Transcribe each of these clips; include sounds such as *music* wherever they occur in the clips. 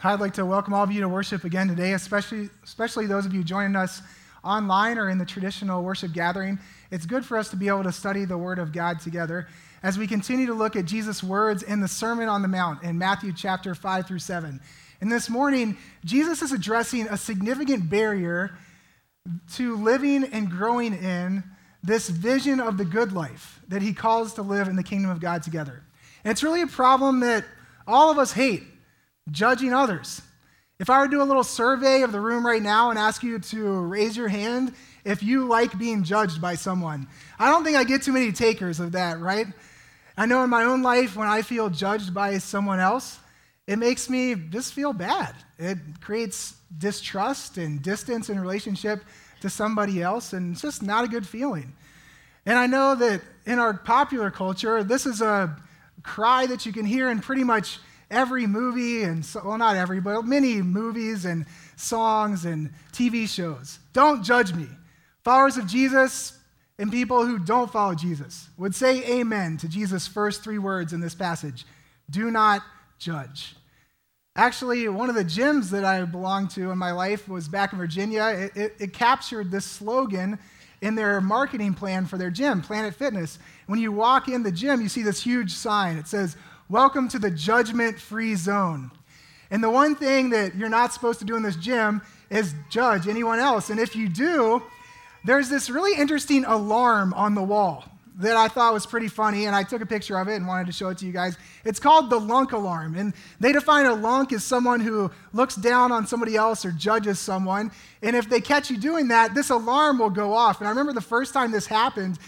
I'd like to welcome all of you to worship again today, especially, especially those of you joining us online or in the traditional worship gathering. It's good for us to be able to study the Word of God together as we continue to look at Jesus' words in the Sermon on the Mount in Matthew chapter 5 through 7. And this morning, Jesus is addressing a significant barrier to living and growing in this vision of the good life that he calls to live in the kingdom of God together. And it's really a problem that all of us hate judging others. If I were to do a little survey of the room right now and ask you to raise your hand if you like being judged by someone, I don't think I get too many takers of that, right? I know in my own life, when I feel judged by someone else, it makes me just feel bad. It creates distrust and distance in relationship to somebody else, and it's just not a good feeling. And I know that in our popular culture, this is a cry that you can hear in pretty much every movie and so, well not every but many movies and songs and tv shows. Don't judge me. Followers of jesus and people who don't follow jesus would say amen to jesus first three words in this passage. Do not judge. Actually one of the gyms that i belonged to in my life was back in virginia. It, it, it captured this slogan in their marketing plan for their gym planet fitness. When you walk in the gym you see this huge sign. It says Welcome to the judgment free zone. And the one thing that you're not supposed to do in this gym is judge anyone else. And if you do, there's this really interesting alarm on the wall that I thought was pretty funny, and I took a picture of it and wanted to show it to you guys. It's called the lunk alarm, and they define a lunk as someone who looks down on somebody else or judges someone. And if they catch you doing that, this alarm will go off. And I remember the first time this happened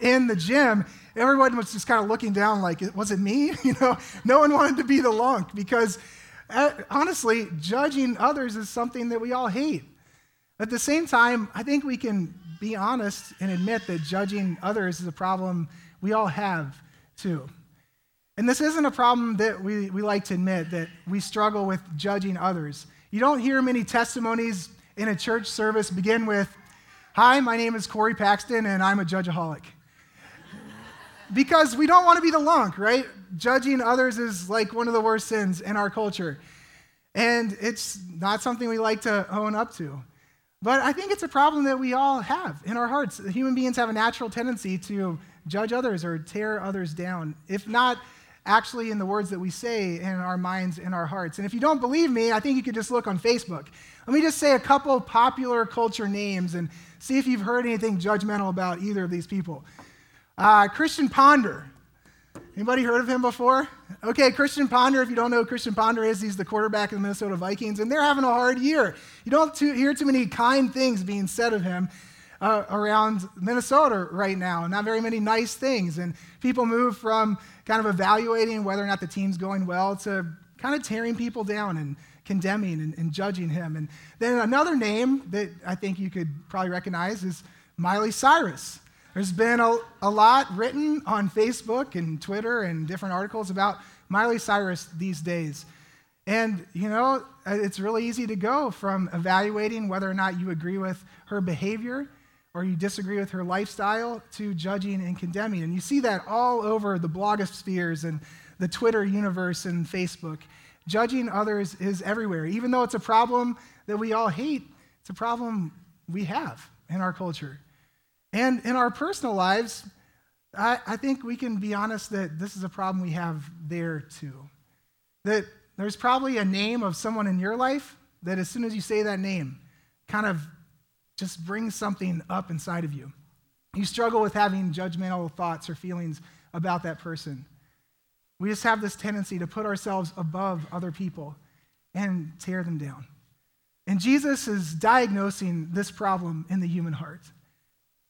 in the gym, everyone was just kind of looking down like, was it me? *laughs* You know, no one wanted to be the lunk because uh, honestly, judging others is something that we all hate. At the same time, I think we can be honest and admit that judging others is a problem we all have too. And this isn't a problem that we, we like to admit, that we struggle with judging others. You don't hear many testimonies in a church service begin with, Hi, my name is Corey Paxton, and I'm a judgeaholic because we don't want to be the lunk, right? Judging others is like one of the worst sins in our culture. And it's not something we like to own up to. But I think it's a problem that we all have in our hearts. Human beings have a natural tendency to judge others or tear others down, if not actually in the words that we say in our minds and our hearts. And if you don't believe me, I think you could just look on Facebook. Let me just say a couple popular culture names and see if you've heard anything judgmental about either of these people. Uh, Christian Ponder. Anybody heard of him before? Okay, Christian Ponder, if you don't know who Christian Ponder is, he's the quarterback of the Minnesota Vikings, and they're having a hard year. You don't too, hear too many kind things being said of him uh, around Minnesota right now, not very many nice things. And people move from kind of evaluating whether or not the team's going well to kind of tearing people down and condemning and, and judging him. And then another name that I think you could probably recognize is Miley Cyrus. There's been a, a lot written on Facebook and Twitter and different articles about Miley Cyrus these days. And, you know, uh, it's really easy to go from evaluating whether or not you agree with her behavior or you disagree with her lifestyle to judging and condemning. And you see that all over the blogospheres and the Twitter universe and Facebook. Judging others is everywhere. Even though it's a problem that we all hate, it's a problem we have in our culture. And in our personal lives, I, I, think we can be honest that this is a problem we have there too. That there's probably a name of someone in your life that as soon as you say that name, kind of just brings something up inside of you. You struggle with having judgmental thoughts or feelings about that person. We just have this tendency to put ourselves above other people and tear them down. And Jesus is diagnosing this problem in the human heart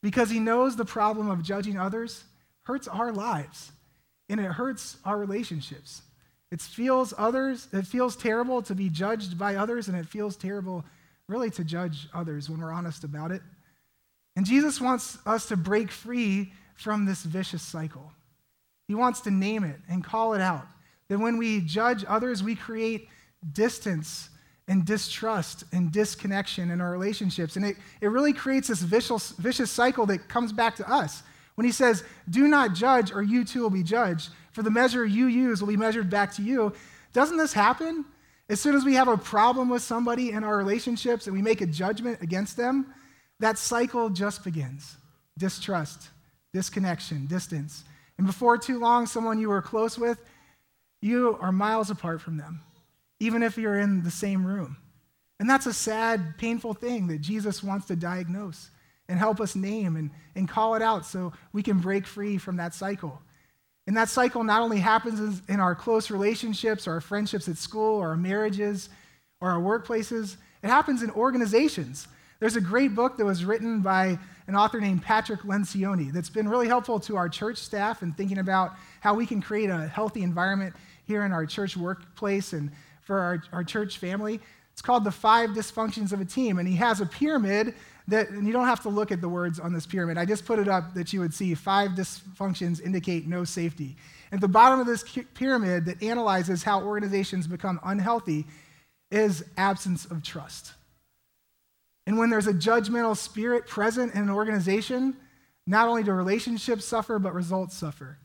because he knows the problem of judging others hurts our lives and it hurts our relationships. It feels others, it feels terrible to be judged by others, and it feels terrible really to judge others when we're honest about it. And Jesus wants us to break free from this vicious cycle. He wants to name it and call it out. That when we judge others, we create distance and distrust and disconnection in our relationships. And it, it really creates this vicious, vicious cycle that comes back to us. When he says, Do not judge, or you too will be judged, for the measure you use will be measured back to you. Doesn't this happen? As soon as we have a problem with somebody in our relationships and we make a judgment against them, that cycle just begins distrust, disconnection, distance. And before too long, someone you were close with, you are miles apart from them, even if you're in the same room. And that's a sad, painful thing that Jesus wants to diagnose and help us name and, and call it out so we can break free from that cycle. And that cycle not only happens in our close relationships or our friendships at school or our marriages or our workplaces, it happens in organizations. There's a great book that was written by an author named Patrick Lencioni that's been really helpful to our church staff in thinking about how we can create a healthy environment here in our church workplace and for our, our church family. It's called The Five Dysfunctions of a Team. And he has a pyramid that, and you don't have to look at the words on this pyramid. I just put it up that you would see five dysfunctions indicate no safety. At the bottom of this pyramid that analyzes how organizations become unhealthy is absence of trust. And when there's a judgmental spirit present in an organization, not only do relationships suffer, but results suffer.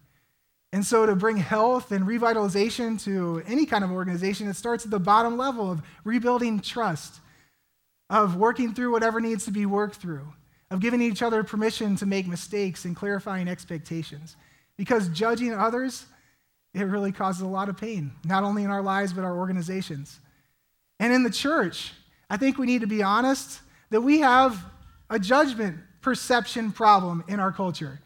And so, to bring health and revitalization to any kind of organization, it starts at the bottom level of rebuilding trust, of working through whatever needs to be worked through, of giving each other permission to make mistakes and clarifying expectations. Because judging others, it really causes a lot of pain, not only in our lives, but our organizations. And in the church, I think we need to be honest that we have a judgment perception problem in our culture.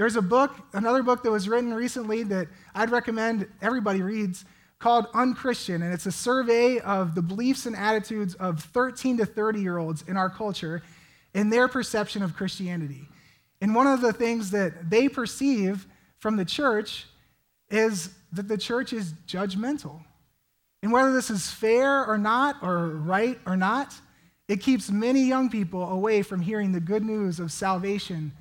There's a book, another book that was written recently that I'd recommend everybody reads called Unchristian, and it's a survey of the beliefs and attitudes of 13 to 30 year olds in our culture and their perception of Christianity. And one of the things that they perceive from the church is that the church is judgmental. And whether this is fair or not, or right or not, it keeps many young people away from hearing the good news of salvation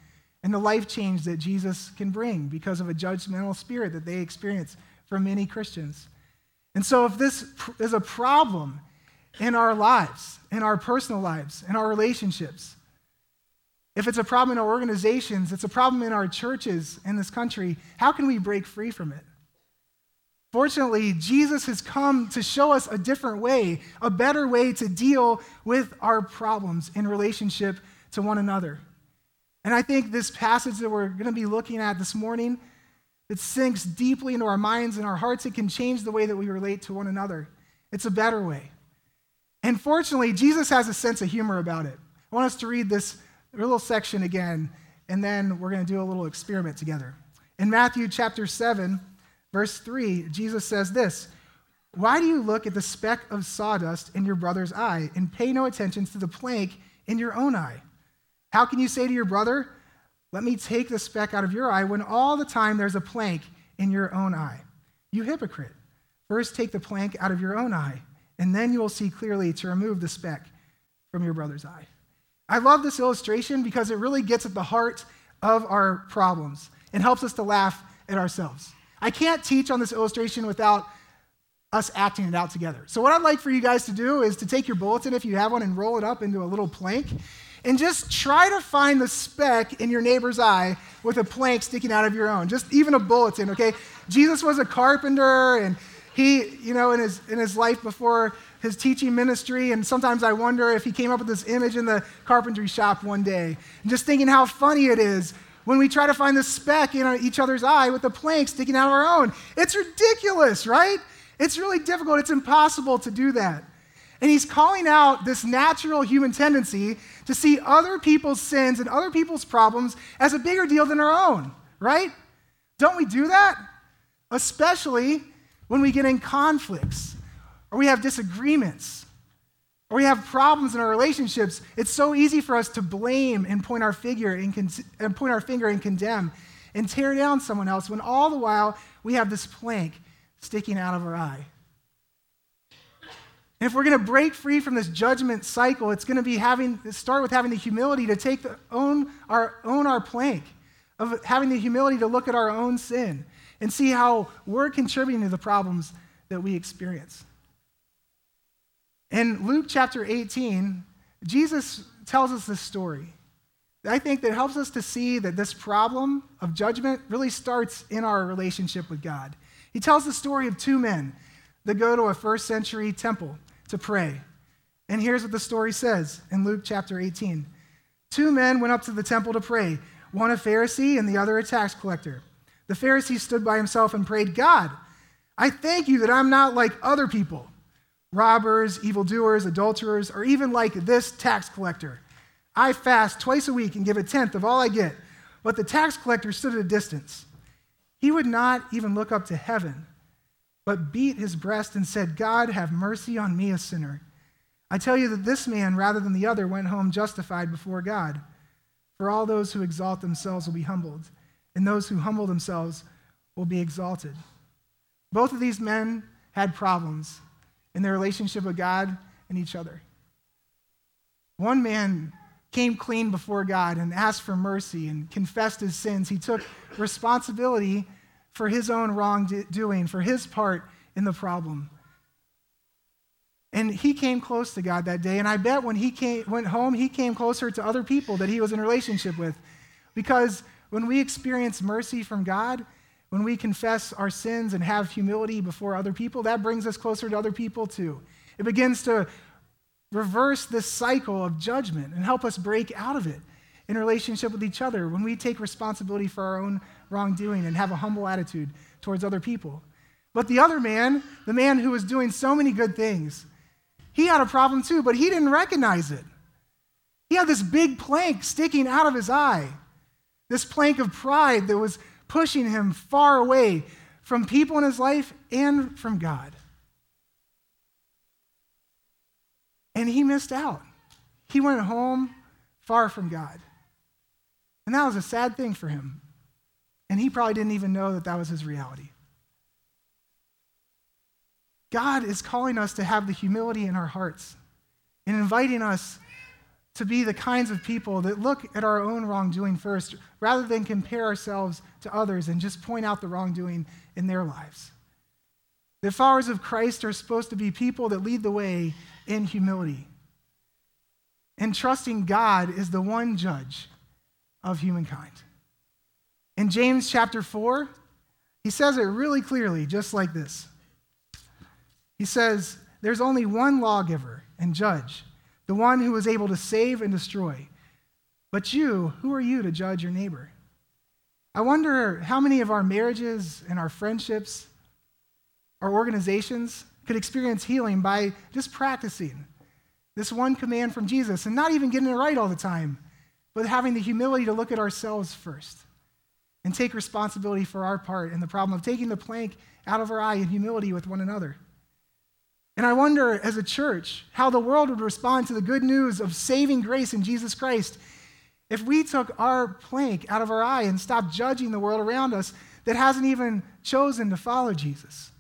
and the life change that Jesus can bring because of a judgmental spirit that they experience from many Christians. And so, if this is a problem in our lives, in our personal lives, in our relationships, if it's a problem in our organizations, it's a problem in our churches in this country, how can we break free from it? Fortunately, Jesus has come to show us a different way, a better way to deal with our problems in relationship to one another. And I think this passage that we're going to be looking at this morning, it sinks deeply into our minds and our hearts. It can change the way that we relate to one another. It's a better way. And fortunately, Jesus has a sense of humor about it. I want us to read this little section again, and then we're going to do a little experiment together. In Matthew chapter 7, verse 3, Jesus says this Why do you look at the speck of sawdust in your brother's eye and pay no attention to the plank in your own eye? How can you say to your brother, Let me take the speck out of your eye, when all the time there's a plank in your own eye? You hypocrite. First take the plank out of your own eye, and then you will see clearly to remove the speck from your brother's eye. I love this illustration because it really gets at the heart of our problems and helps us to laugh at ourselves. I can't teach on this illustration without us acting it out together. So, what I'd like for you guys to do is to take your bulletin, if you have one, and roll it up into a little plank and just try to find the speck in your neighbor's eye with a plank sticking out of your own, just even a bulletin, okay? Jesus was a carpenter and he, you know, in his, in his life before his teaching ministry, and sometimes I wonder if he came up with this image in the carpentry shop one day, and just thinking how funny it is when we try to find the speck in each other's eye with the plank sticking out of our own. It's ridiculous, right? It's really difficult. It's impossible to do that. And he's calling out this natural human tendency to see other people's sins and other people's problems as a bigger deal than our own, right? Don't we do that? Especially when we get in conflicts or we have disagreements or we have problems in our relationships. It's so easy for us to blame and point our figure and, con- and point our finger and condemn and tear down someone else when all the while we have this plank sticking out of our eye. And if we're going to break free from this judgment cycle, it's going to be having start with having the humility to take the own our own our plank, of having the humility to look at our own sin and see how we're contributing to the problems that we experience. In Luke chapter 18, Jesus tells us this story. I think that helps us to see that this problem of judgment really starts in our relationship with God. He tells the story of two men that go to a first century temple to pray. And here's what the story says in Luke chapter 18 Two men went up to the temple to pray, one a Pharisee and the other a tax collector. The Pharisee stood by himself and prayed, God, I thank you that I'm not like other people, robbers, evildoers, adulterers, or even like this tax collector. I fast twice a week and give a tenth of all I get. But the tax collector stood at a distance. He would not even look up to heaven, but beat his breast and said, God, have mercy on me, a sinner. I tell you that this man, rather than the other, went home justified before God. For all those who exalt themselves will be humbled, and those who humble themselves will be exalted. Both of these men had problems in their relationship with God and each other. One man came clean before God and asked for mercy and confessed his sins. He took responsibility for his own wrongdoing, for his part in the problem. And he came close to God that day. And I bet when he came, went home, he came closer to other people that he was in relationship with. Because when we experience mercy from God, when we confess our sins and have humility before other people, that brings us closer to other people too. It begins to reverse this cycle of judgment and help us break out of it in relationship with each other when we take responsibility for our own wrongdoing and have a humble attitude towards other people. But the other man, the man who was doing so many good things, he had a problem too, but he didn't recognize it. He had this big plank sticking out of his eye, this plank of pride that was pushing him far away from people in his life and from God. And he missed out. He went home far from God. And that was a sad thing for him. And he probably didn't even know that that was his reality. God is calling us to have the humility in our hearts and inviting us to be the kinds of people that look at our own wrongdoing first rather than compare ourselves to others and just point out the wrongdoing in their lives. The followers of Christ are supposed to be people that lead the way in humility. And trusting God is the one judge of humankind. In James chapter 4, he says it really clearly, just like this. He says, There's only one lawgiver and judge, the one who is able to save and destroy. But you, who are you to judge your neighbor? I wonder how many of our marriages and our friendships, our organizations, could experience healing by just practicing this one command from Jesus and not even getting it right all the time, but having the humility to look at ourselves first and take responsibility for our part in the problem of taking the plank out of our eye in humility with one another. And I wonder, as a church, how the world would respond to the good news of saving grace in Jesus Christ if we took our plank out of our eye and stopped judging the world around us that hasn't even chosen to follow Jesus.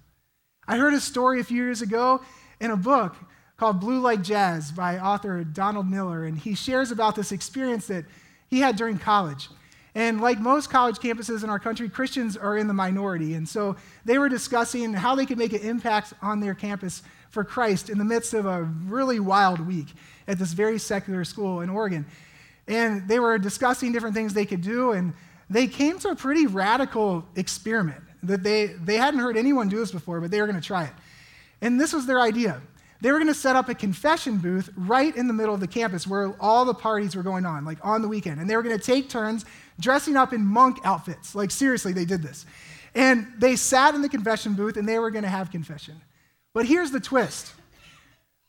I heard a story a few years ago in a book called Blue Like Jazz by author Donald Miller, and he shares about this experience that he had during college. And like most college campuses in our country, Christians are in the minority. And so they were discussing how they could make an impact on their campus for Christ in the midst of a really wild week at this very secular school in Oregon. And they were discussing different things they could do, and they came to a pretty radical experiment that they, they hadn't heard anyone do this before, but they were going to try it. And this was their idea. They were going to set up a confession booth right in the middle of the campus where all the parties were going on, like on the weekend. And they were going to take turns dressing up in monk outfits. Like, seriously, they did this. And they sat in the confession booth and they were going to have confession. But here's the twist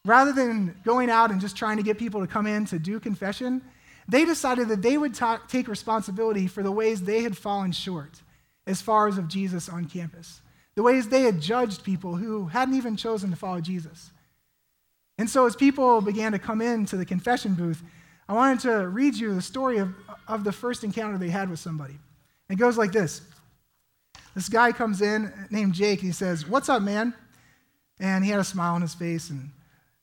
rather than going out and just trying to get people to come in to do confession, they decided that they would ta- take responsibility for the ways they had fallen short as far as of Jesus on campus, the ways they had judged people who hadn't even chosen to follow Jesus. And so, as people began to come into the confession booth, I wanted to read you the story of, of the first encounter they had with somebody. It goes like this This guy comes in named Jake, and he says, What's up, man? And he had a smile on his face and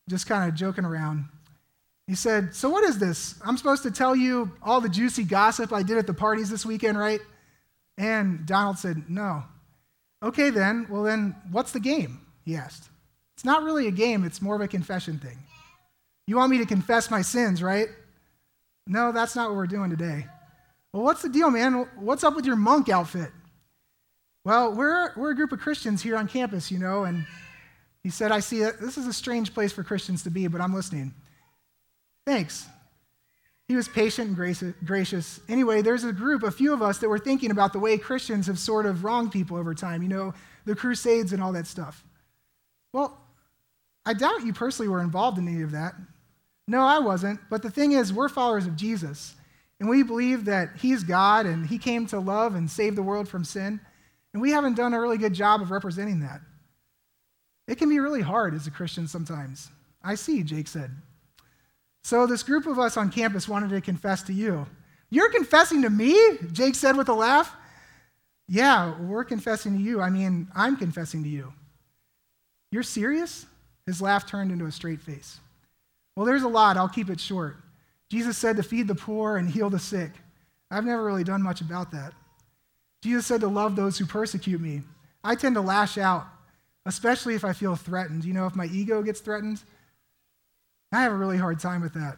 just kind of joking around. He said, So what is this? I'm supposed to tell you all the juicy gossip I did at the parties this weekend, right? And Donald said, No. Okay, then. Well, then, what's the game? He asked. It's not really a game, it's more of a confession thing. You want me to confess my sins, right? No, that's not what we're doing today. Well, what's the deal, man? What's up with your monk outfit? Well, we're, we're a group of Christians here on campus, you know, and He said, I see this is a strange place for Christians to be, but I'm listening. Thanks. He was patient and gracious. Anyway, there's a group, a few of us, that were thinking about the way Christians have sort of wronged people over time, you know, the Crusades and all that stuff. Well, I doubt you personally were involved in any of that. No, I wasn't. But the thing is, we're followers of Jesus. And we believe that He's God and He came to love and save the world from sin. And we haven't done a really good job of representing that. It can be really hard as a Christian sometimes. I see, Jake said. So, this group of us on campus wanted to confess to you. You're confessing to me? Jake said with a laugh. Yeah, we're confessing to you. I mean, I'm confessing to you. You're serious? His laugh turned into a straight face. Well, there's a lot. I'll keep it short. Jesus said to feed the poor and heal the sick. I've never really done much about that. Jesus said to love those who persecute me. I tend to lash out, especially if I feel threatened. You know, if my ego gets threatened, I have a really hard time with that.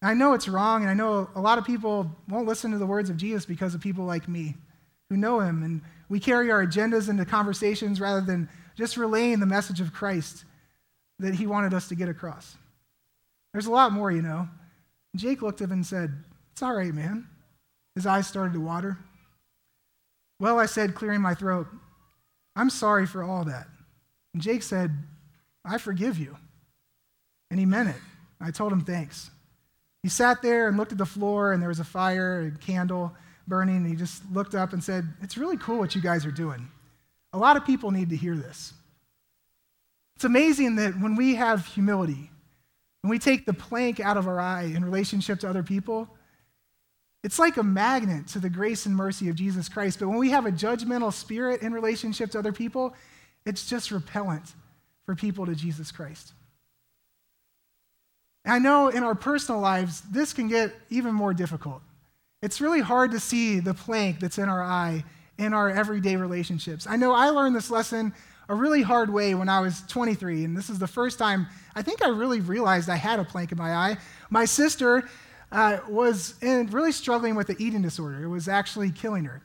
I know it's wrong, and I know a lot of people won't listen to the words of Jesus because of people like me who know him. And we carry our agendas into conversations rather than just relaying the message of Christ that he wanted us to get across. There's a lot more, you know. Jake looked at him and said, It's all right, man. His eyes started to water. Well, I said, clearing my throat, I'm sorry for all that. And Jake said, I forgive you. And he meant it. I told him thanks. He sat there and looked at the floor, and there was a fire, a candle burning, and he just looked up and said, It's really cool what you guys are doing. A lot of people need to hear this. It's amazing that when we have humility, when we take the plank out of our eye in relationship to other people, it's like a magnet to the grace and mercy of Jesus Christ. But when we have a judgmental spirit in relationship to other people, it's just repellent for people to Jesus Christ. I know in our personal lives, this can get even more difficult. It's really hard to see the plank that's in our eye in our everyday relationships. I know I learned this lesson a really hard way when I was 23, and this is the first time I think I really realized I had a plank in my eye. My sister uh, was in, really struggling with an eating disorder. It was actually killing her.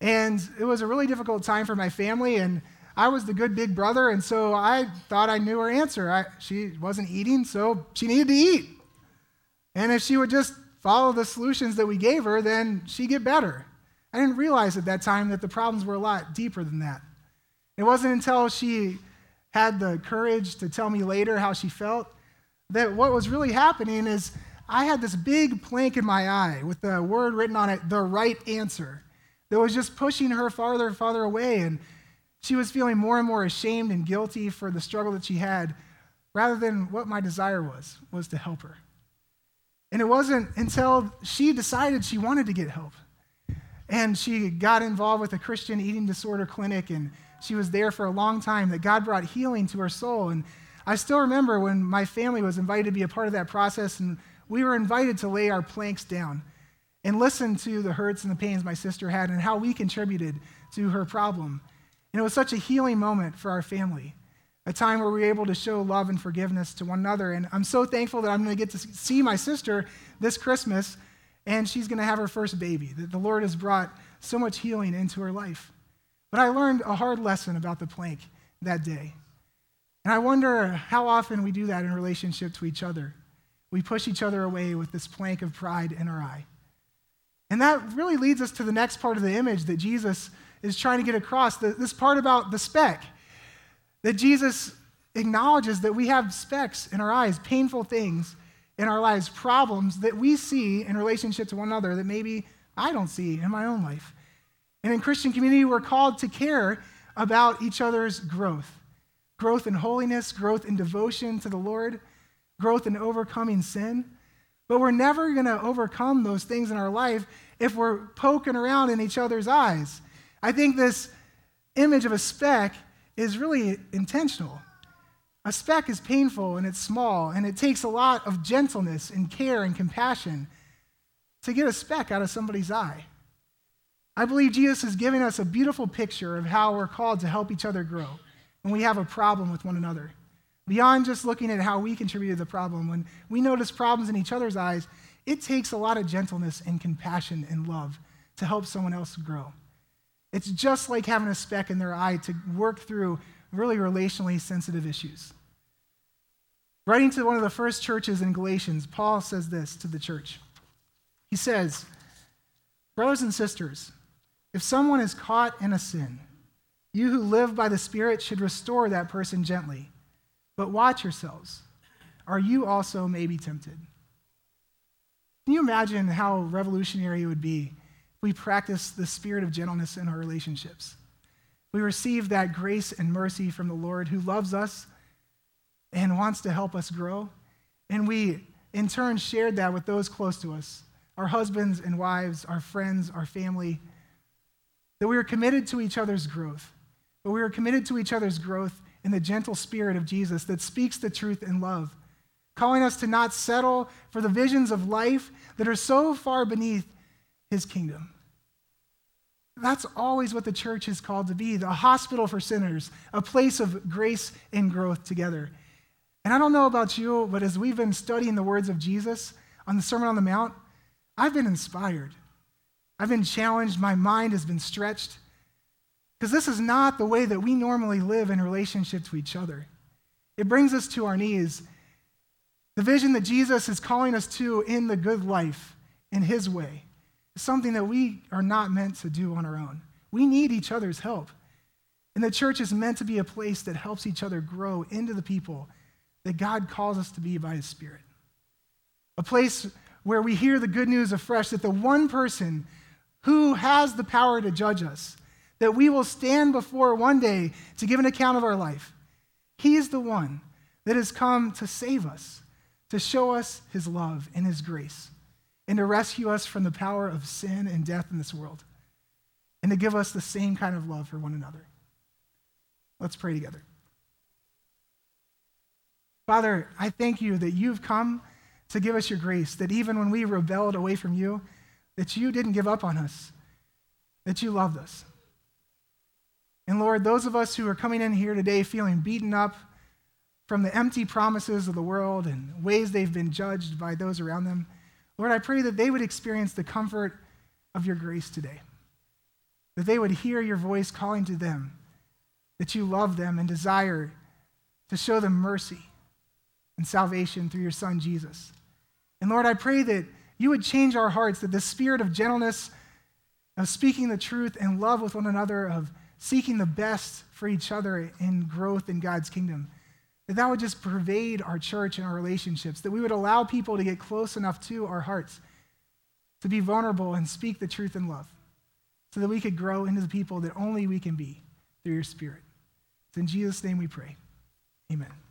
And it was a really difficult time for my family, and I was the good big brother, and so I thought I knew her answer. I, she wasn't eating, so she needed to eat. And if she would just follow the solutions that we gave her, then she'd get better. I didn't realize at that time that the problems were a lot deeper than that. It wasn't until she had the courage to tell me later how she felt that what was really happening is I had this big plank in my eye with the word written on it, the right answer, that was just pushing her farther and farther away. And she was feeling more and more ashamed and guilty for the struggle that she had, rather than what my desire was, was to help her. And it wasn't until she decided she wanted to get help. And she got involved with a Christian eating disorder clinic and she was there for a long time, that God brought healing to her soul. And I still remember when my family was invited to be a part of that process, and we were invited to lay our planks down and listen to the hurts and the pains my sister had and how we contributed to her problem. And it was such a healing moment for our family, a time where we were able to show love and forgiveness to one another. And I'm so thankful that I'm going to get to see my sister this Christmas, and she's going to have her first baby, that the Lord has brought so much healing into her life. But I learned a hard lesson about the plank that day. And I wonder how often we do that in relationship to each other. We push each other away with this plank of pride in our eye. And that really leads us to the next part of the image that Jesus is trying to get across this part about the speck. That Jesus acknowledges that we have specks in our eyes, painful things in our lives, problems that we see in relationship to one another that maybe I don't see in my own life. And in Christian community, we're called to care about each other's growth growth in holiness, growth in devotion to the Lord, growth in overcoming sin. But we're never going to overcome those things in our life if we're poking around in each other's eyes. I think this image of a speck is really intentional. A speck is painful and it's small, and it takes a lot of gentleness and care and compassion to get a speck out of somebody's eye. I believe Jesus is giving us a beautiful picture of how we're called to help each other grow when we have a problem with one another. Beyond just looking at how we contribute to the problem, when we notice problems in each other's eyes, it takes a lot of gentleness and compassion and love to help someone else grow. It's just like having a speck in their eye to work through really relationally sensitive issues. Writing to one of the first churches in Galatians, Paul says this to the church. He says, Brothers and sisters, if someone is caught in a sin, you who live by the Spirit should restore that person gently. But watch yourselves, or you also may be tempted. Can you imagine how revolutionary it would be if we practiced the spirit of gentleness in our relationships? We receive that grace and mercy from the Lord who loves us and wants to help us grow. And we, in turn, shared that with those close to us our husbands and wives, our friends, our family. That we are committed to each other's growth. But we are committed to each other's growth in the gentle spirit of Jesus that speaks the truth in love, calling us to not settle for the visions of life that are so far beneath his kingdom. That's always what the church is called to be the hospital for sinners, a place of grace and growth together. And I don't know about you, but as we've been studying the words of Jesus on the Sermon on the Mount, I've been inspired. I've been challenged. My mind has been stretched. Because this is not the way that we normally live in relationship to each other. It brings us to our knees. The vision that Jesus is calling us to in the good life, in his way, is something that we are not meant to do on our own. We need each other's help. And the church is meant to be a place that helps each other grow into the people that God calls us to be by His Spirit. A place where we hear the good news afresh that the one person who has the power to judge us, that we will stand before one day to give an account of our life, He is the one that has come to save us, to show us His love and His grace, and to rescue us from the power of sin and death in this world, and to give us the same kind of love for one another. Let's pray together. Father, I thank you that you've come to give us your grace, that even when we rebelled away from you, that you didn't give up on us, that you loved us. And Lord, those of us who are coming in here today feeling beaten up from the empty promises of the world and ways they've been judged by those around them, Lord, I pray that they would experience the comfort of your grace today, that they would hear your voice calling to them, that you love them and desire to show them mercy and salvation through your Son, Jesus. And Lord, I pray that you would change our hearts, that the spirit of gentleness, of speaking the truth and love with one another, of seeking the best for each other in growth in God's kingdom, that that would just pervade our church and our relationships, that we would allow people to get close enough to our hearts to be vulnerable and speak the truth in love, so that we could grow into the people that only we can be through your Spirit. It's in Jesus' name we pray. Amen.